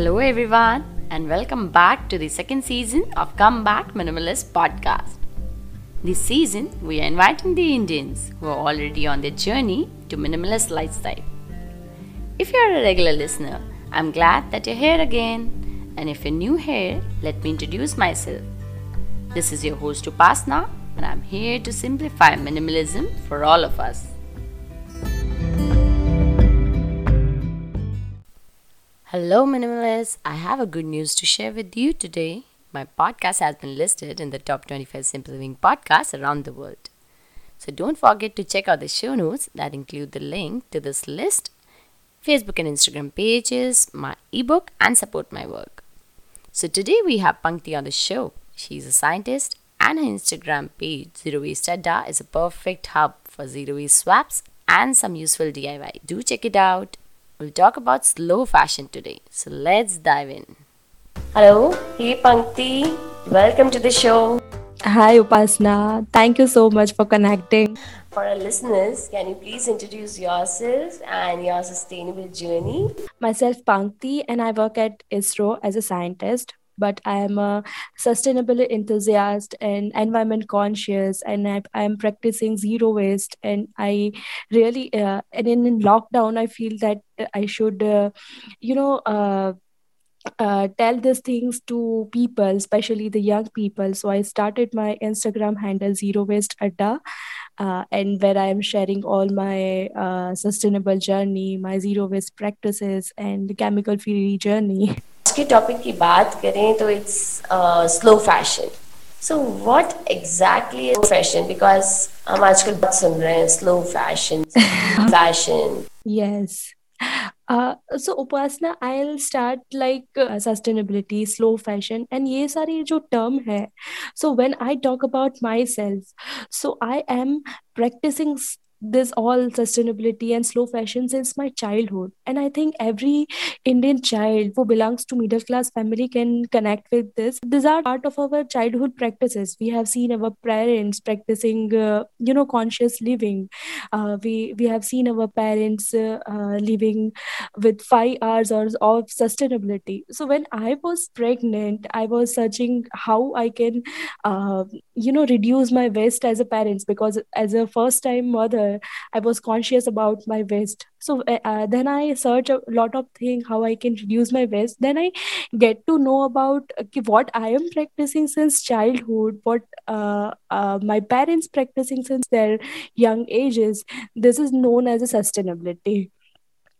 Hello, everyone, and welcome back to the second season of Come Back Minimalist podcast. This season, we are inviting the Indians who are already on their journey to minimalist lifestyle. If you are a regular listener, I'm glad that you're here again. And if you're new here, let me introduce myself. This is your host Upasna, and I'm here to simplify minimalism for all of us. Hello, minimalists. I have a good news to share with you today. My podcast has been listed in the top 25 simple living podcasts around the world. So don't forget to check out the show notes that include the link to this list, Facebook and Instagram pages, my ebook, and support my work. So today we have Pankti on the show. She's a scientist, and her Instagram page, Zero Waste Adda, is a perfect hub for zero waste swaps and some useful DIY. Do check it out. We'll talk about slow fashion today. So let's dive in. Hello, hey Pankti. Welcome to the show. Hi Upasna. Thank you so much for connecting. For our listeners, can you please introduce yourself and your sustainable journey? Myself Pankti and I work at ISRO as a scientist but I am a sustainable enthusiast and environment conscious, and I, am practicing zero waste. And I really, uh, and in, in, lockdown, I feel that I should, uh, you know, uh, uh, tell these things to people, especially the young people. So I started my Instagram handle Zero Waste Adda, uh, and where I am sharing all my uh, sustainable journey, my zero waste practices, and chemical free journey. के topic की बात करें तो it's slow fashion so what exactly fashion because हम आजकल बहुत सुन रहे हैं slow fashion fashion yes so Upasana I'll start like sustainability slow fashion and ये सारी जो टर्म है so when I talk about myself so I am practicing this all sustainability and slow fashion since my childhood. And i think every indian child who belongs to middle class family can connect with this. These are part of our childhood practices. We have seen our parents practicing uh, you know conscious living. Uh, we we have seen our parents uh, uh living with 5 hours of sustainability. So when i was pregnant i was searching how i can uh, you know reduce my waste as a parent because as a first time mother i was conscious about my waste so uh, uh, then i search a lot of things how i can reduce my waste then i get to know about uh, what i am practicing since childhood what uh, uh, my parents practicing since their young ages. This is known as a sustainability.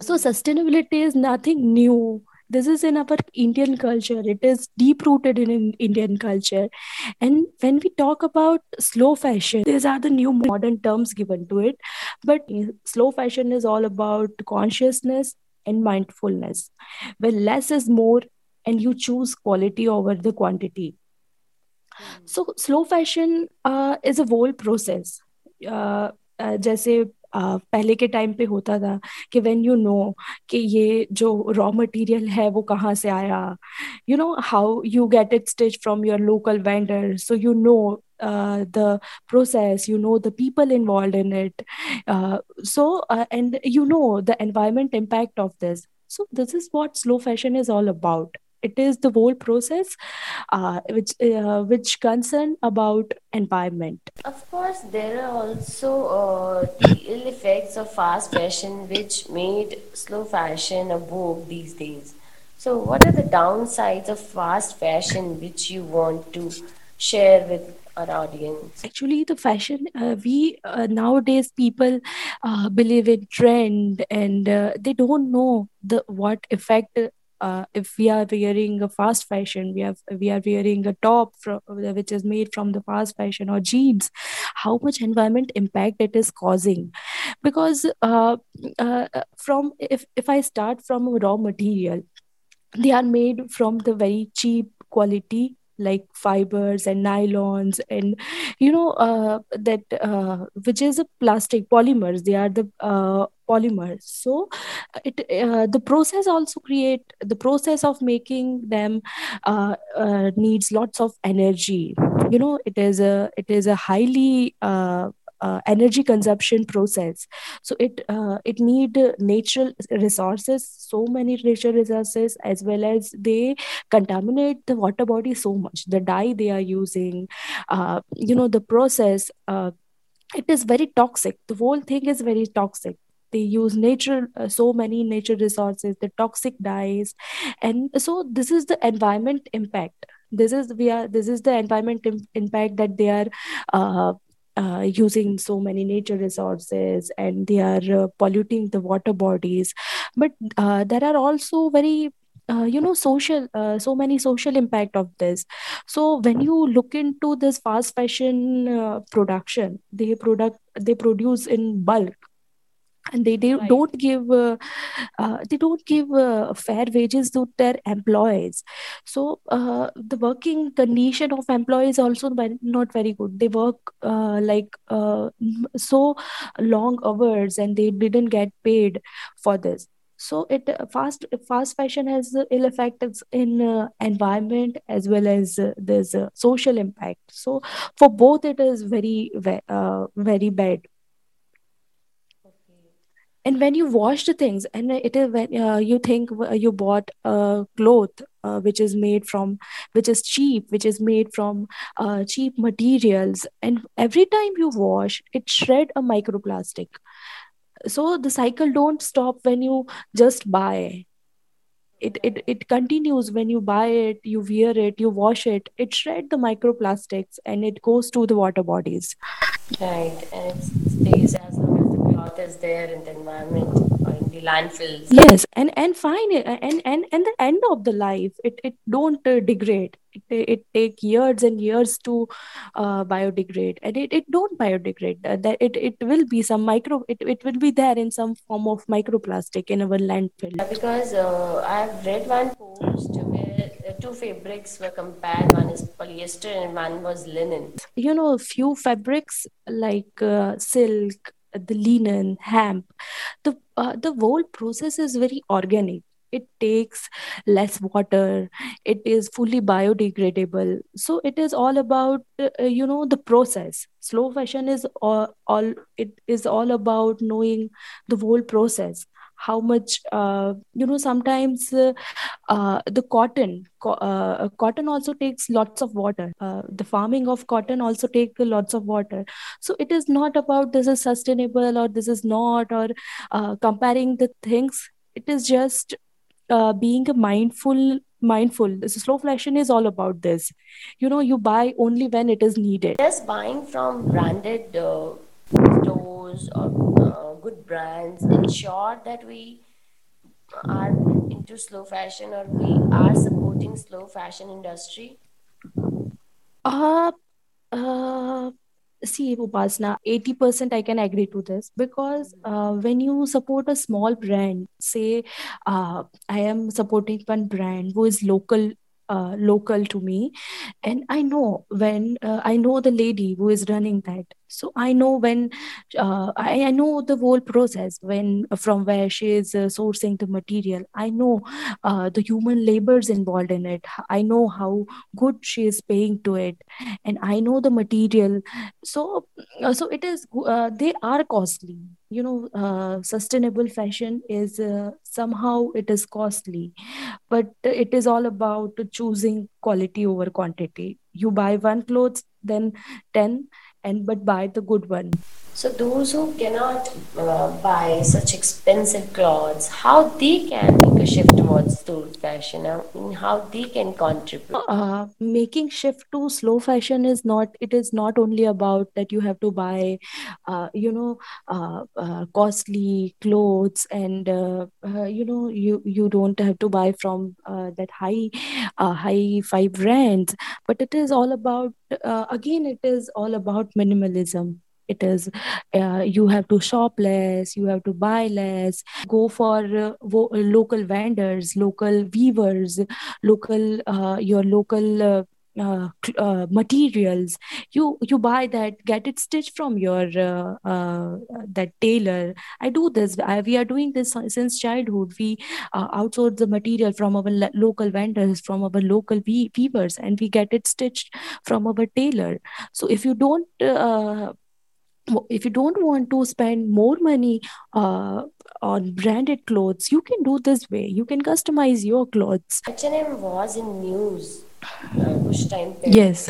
So sustainability is nothing new this is in our indian culture. It is deep rooted in, in indian culture. And when we talk about slow fashion these are the new modern terms given to it. But slow fashion is all about consciousness and mindfulness where less is more and you choose quality over the quantity. So slow fashion uh, is a whole process. Uh, uh, जैसे पहले के time पे होता था कि when you know कि ये जो रॉ मटेरियल है वो कहाँ से आया। You know how you get it stitch from your local vendor so you know the process you know the people involve in it so and you know the environment impact of this so this is what slow fashion is all about it is the whole process uh, which uh, which concern about environment. Of course there are also uh, the ill effects of fast fashion which made slow fashion a vogue these days. So what are the downsides of fast fashion which you want to share with our audience? Actually the fashion uh, we uh, nowadays people uh, believe in trend and uh, they don't know the what effect uh, if we are wearing a fast fashion we have we are wearing a top from, which is made from the fast fashion or jeans how much environment impact it is causing? Because uh, uh, from if if i start from raw material they are made from the very cheap quality like fibers and nylons and you know uh, that uh, which is a plastic polymers. They are the uh, polymers so it uh, the process also create the process of making them uh, uh, needs lots of energy. You know it is a it is a highly uh, energy consumption process. So it uh, it need uh, natural resources so many natural resources as well as they contaminate the water body so much. The dye they are using uh, you know the process uh, it is very toxic. The whole thing is very toxic they use natural uh, so many nature resources the toxic dyes. And so this is the environment impact. This is we are this is the environment Im- impact that they are uh, uh, using so many nature resources and they are uh, polluting the water bodies. But uh, there are also very uh, you know social uh, so many social impact of this. So when you look into this fast fashion uh, production they product they produce in bulk and they, they Right. don't give uh, uh, they don't give uh, fair wages to their employees. So uh, the working condition of employees also not very good. They work uh, like uh, so long hours and they didn't get paid for this. So it fast fast fashion has uh, ill effects in uh, environment as well as uh, there's a social impact. So for both it is very uh, very bad and when you wash the things and it is when uh, you think uh, you bought a cloth uh, which is made from which is cheap which is made from uh, cheap materials and every time you wash it shred a microplastic. So the cycle don't stop when you just buy. It, it it continues when you buy it you wear it you wash it it shred the microplastics and it goes to the water bodies. Right, and it stays as long is there in the environment or in the landfills. yes and and fine and and and the end of the life it it don't uh, degrade it, it take years and years to uh, biodegrade and it, it don't biodegrade uh, that it, it will be some micro it, it will be there in some form of microplastic in our landfill because uh, I've read one post where two fabrics were compared. One is polyester and one was linen. you know a few fabrics like uh, silk the linen hemp. The uh, the whole process is very organic. It takes less water. It is fully biodegradable. So it is all about uh, uh, you know the process. Slow fashion is all, all it is all about knowing the whole process how much uh, you know sometimes uh, uh, the cotton co- uh, cotton also takes lots of water. Uh, the farming of cotton also take lots of water. So it is not about this is sustainable or this is not or uh, comparing the things. It is just being a mindful mindful. This slow fashion is all about this. You know you buy only when it is needed. Does buying from branded stores or uh, good brands ensure that we are into slow fashion or we are supporting slow fashion industry? uh, uh see upasna 80% i can agree to this because uh, when you support a small brand say uh, i am supporting one brand who is local uh, local to me. And i know when uh, i know the lady who is running that. So i know when uh, I, I know the whole process when from where she is uh, sourcing the material. I know uh, the human labors involved in it. I know how good she is paying to it. And i know the material. So uh, so it is uh, they are costly. You know uh, sustainable fashion is uh, somehow it is costly. But it is all about choosing quality over quantity. You buy one clothes then 10 and but buy the good one So those who cannot uh, buy such expensive clothes, how they can make a shift towards slow fashion, mean, how they can contribute. uh, making shift to slow fashion is not it is not only about that you have to buy uh, you know uh, uh, costly clothes and uh, uh, you know you you don't have to buy from uh, that high uh, high five brands but it is all about uh, again it is all about minimalism it is uh, you have to shop less you have to buy less. Go for uh, wo- local vendors local weavers local uh, your local uh, uh, uh, materials. You you buy that get it stitched from your uh, uh, that tailor. I do this. I, we are doing this since childhood. We uh, outsource the material from our lo- local vendors from our local we- weavers and we get it stitched from our tailor. So if you don't uh, if you don't want to spend more money uh, on branded clothes you can do this way you can customize your clothes H&M was in news uh, कुछ time पे yes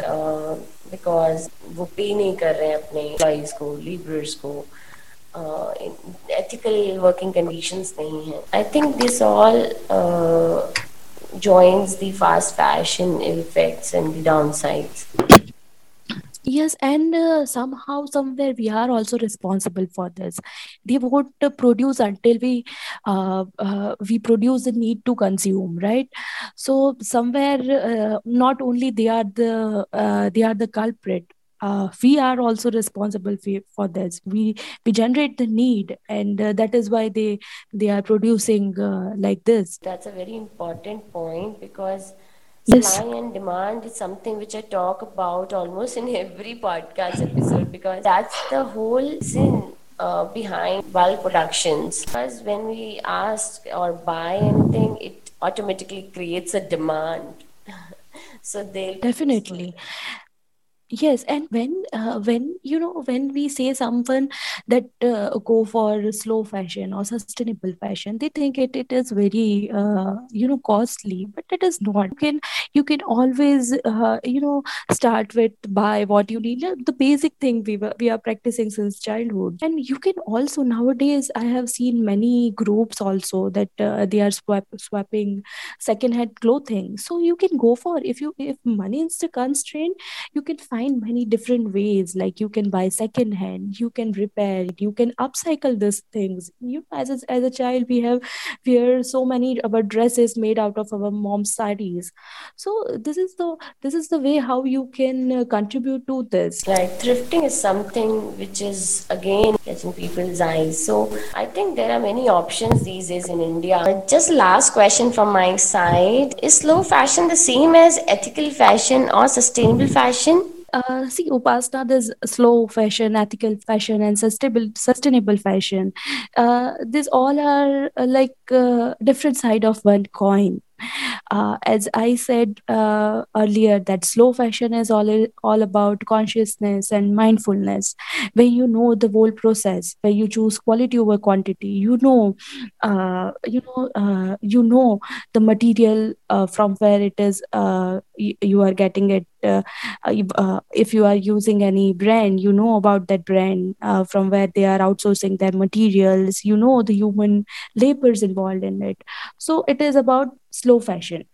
because वो पे नहीं कर रहे हैं अपने employees को लीडर्स को एथिकल वर्किंग कंडीशंस नहीं है I think this all joins the fast fashion effects and the downsides. Yes, and uh, somehow, somewhere, we are also responsible for this. They won't uh, produce until we uh, uh, we produce the need to consume, right? So somewhere, uh, not only they are the uh, they are the culprit. We are also responsible for, this. We we generate the need, and that is why they they are producing like this. That's a very important point because Yes, supply and demand is something which I talk about almost in every podcast episode because that's the whole sin uh, behind bulk productions. Because when we ask or buy anything, it automatically creates a demand. so for definitely. Yes, and when uh, when you know when we say someone that uh, go for slow fashion or sustainable fashion, they think it it is very uh, you know costly, but it is not. You can you can always uh, you know start with buy what you need, the basic thing we were we are practicing since childhood, and you can also nowadays I have seen many groups also that uh, they are swap swapping second-hand clothing. So you can go for if you if money is the constraint you can find many different ways like you can buy second hand you can repair it you can upcycle these things you as a, as a child we have wear so many of our dresses made out of our mom's sarees so this is the this is the way how you can uh, contribute to this Right, thrifting is something which is again catching people's eyes. So I think there are many options these days in India. Just last question from my side. Is slow fashion the same as ethical fashion or sustainable fashion? Uh, see upasna there's slow fashion ethical fashion and sustainable sustainable fashion uh, these all are uh, like uh, different side of one coin uh, as i said uh, earlier that slow fashion is all all about consciousness and mindfulness when you know the whole process where you choose quality over quantity. You know uh, you know uh, you know the material uh, from where it is uh, y- you are getting it if you are using any brand you know about that brand from where they are outsourcing their materials. You know the human labors involved in it. So it is about slow fashion.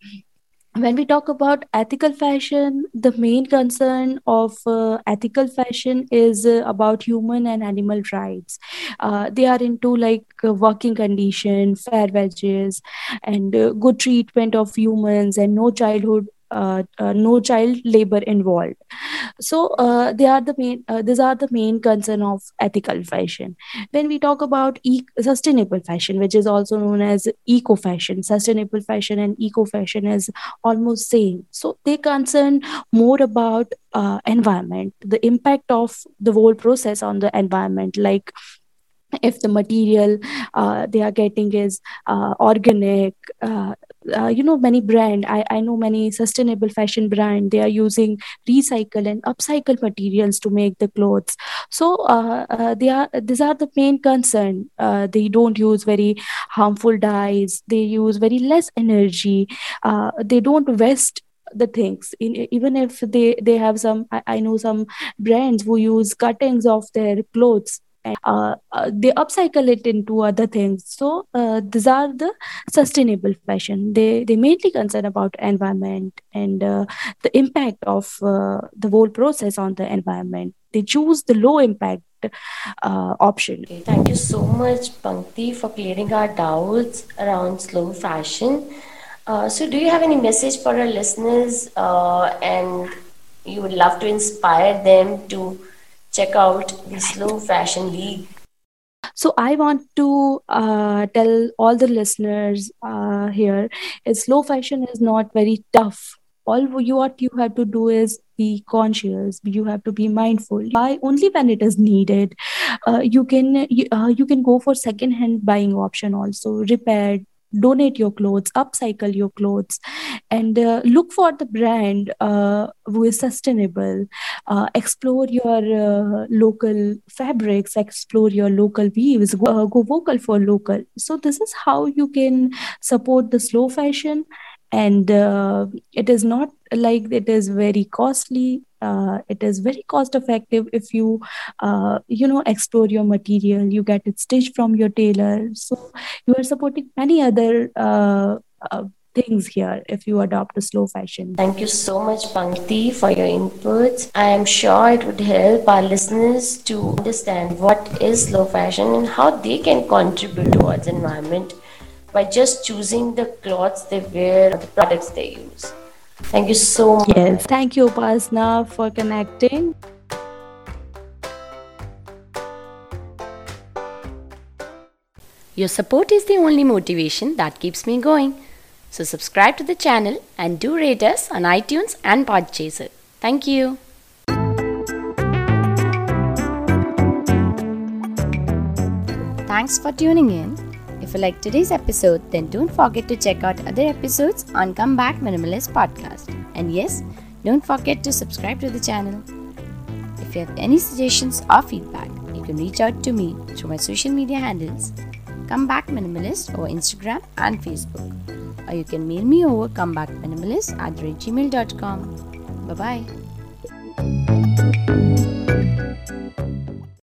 When we talk about ethical fashion the main concern of uh, ethical fashion is uh, about human and animal rights. Uh, they are into like uh, working condition fair wages and uh, good treatment of humans and no childhood uh, uh, no child labor involved. So uh, they are the main uh, these are the main concern of ethical fashion. When we talk about e- sustainable fashion which is also known as eco fashion sustainable fashion and eco fashion is almost same. So they concern more about uh, environment the impact of the whole process on the environment like if the material uh, they are getting is uh, organic uh, uh, you know many brand I, I know many sustainable fashion brand they are using recycle and upcycle materials to make the clothes. So uh, uh, they are these are the main concern. Uh, they don't use very harmful dyes. They use very less energy. Uh, they don't waste the things. In, even if they they have some I, I know some brands who use cuttings of their clothes uh, uh, they upcycle it into other things so uh, these are the sustainable fashion they they mainly concern about environment and uh, the impact of uh, the whole process on the environment they choose the low impact uh, option Okay, thank you so much, Pankti, for clearing our doubts around slow fashion. So, do you have any message for our listeners? And you would love to inspire them to check out the Slow Fashion League. so i want to uh, tell all the listeners uh, here slow fashion is not very tough. All you what you have to do is be conscious. You have to be mindful. Buy only when it is needed. Uh, you can you, uh, you can go for second hand buying option also. Repaired donate your clothes upcycle your clothes and uh, look for the brand uh, who is sustainable. Uh, explore your uh, local fabrics explore your local weaves go, uh, go vocal for local. So this is how you can support the slow fashion and uh, it is not like it is very costly uh, it is very cost effective if you uh, you know explore your material you get it stitched from your tailor so you are supporting many other uh, uh, things here if you adopt a slow fashion Thank you so much, Pankti, for your inputs. I am sure it would help our listeners to understand what is slow fashion and how they can contribute towards environment by just choosing the clothes they wear the products they use. Thank you so much. yes thank you upasna for connecting Your support is the only motivation that keeps me going. So subscribe to the channel and do rate us on iTunes and Podchaser. Thank you. Thanks for tuning in. If you like today's episode, then don't forget to check out other episodes on Come Back Minimalist podcast. And yes, don't forget to subscribe to the channel. If you have any suggestions or feedback, you can reach out to me through my social media handles Come Back Minimalist over Instagram and Facebook. Or you can mail me over comebackminimalist at gmail.com. Bye bye.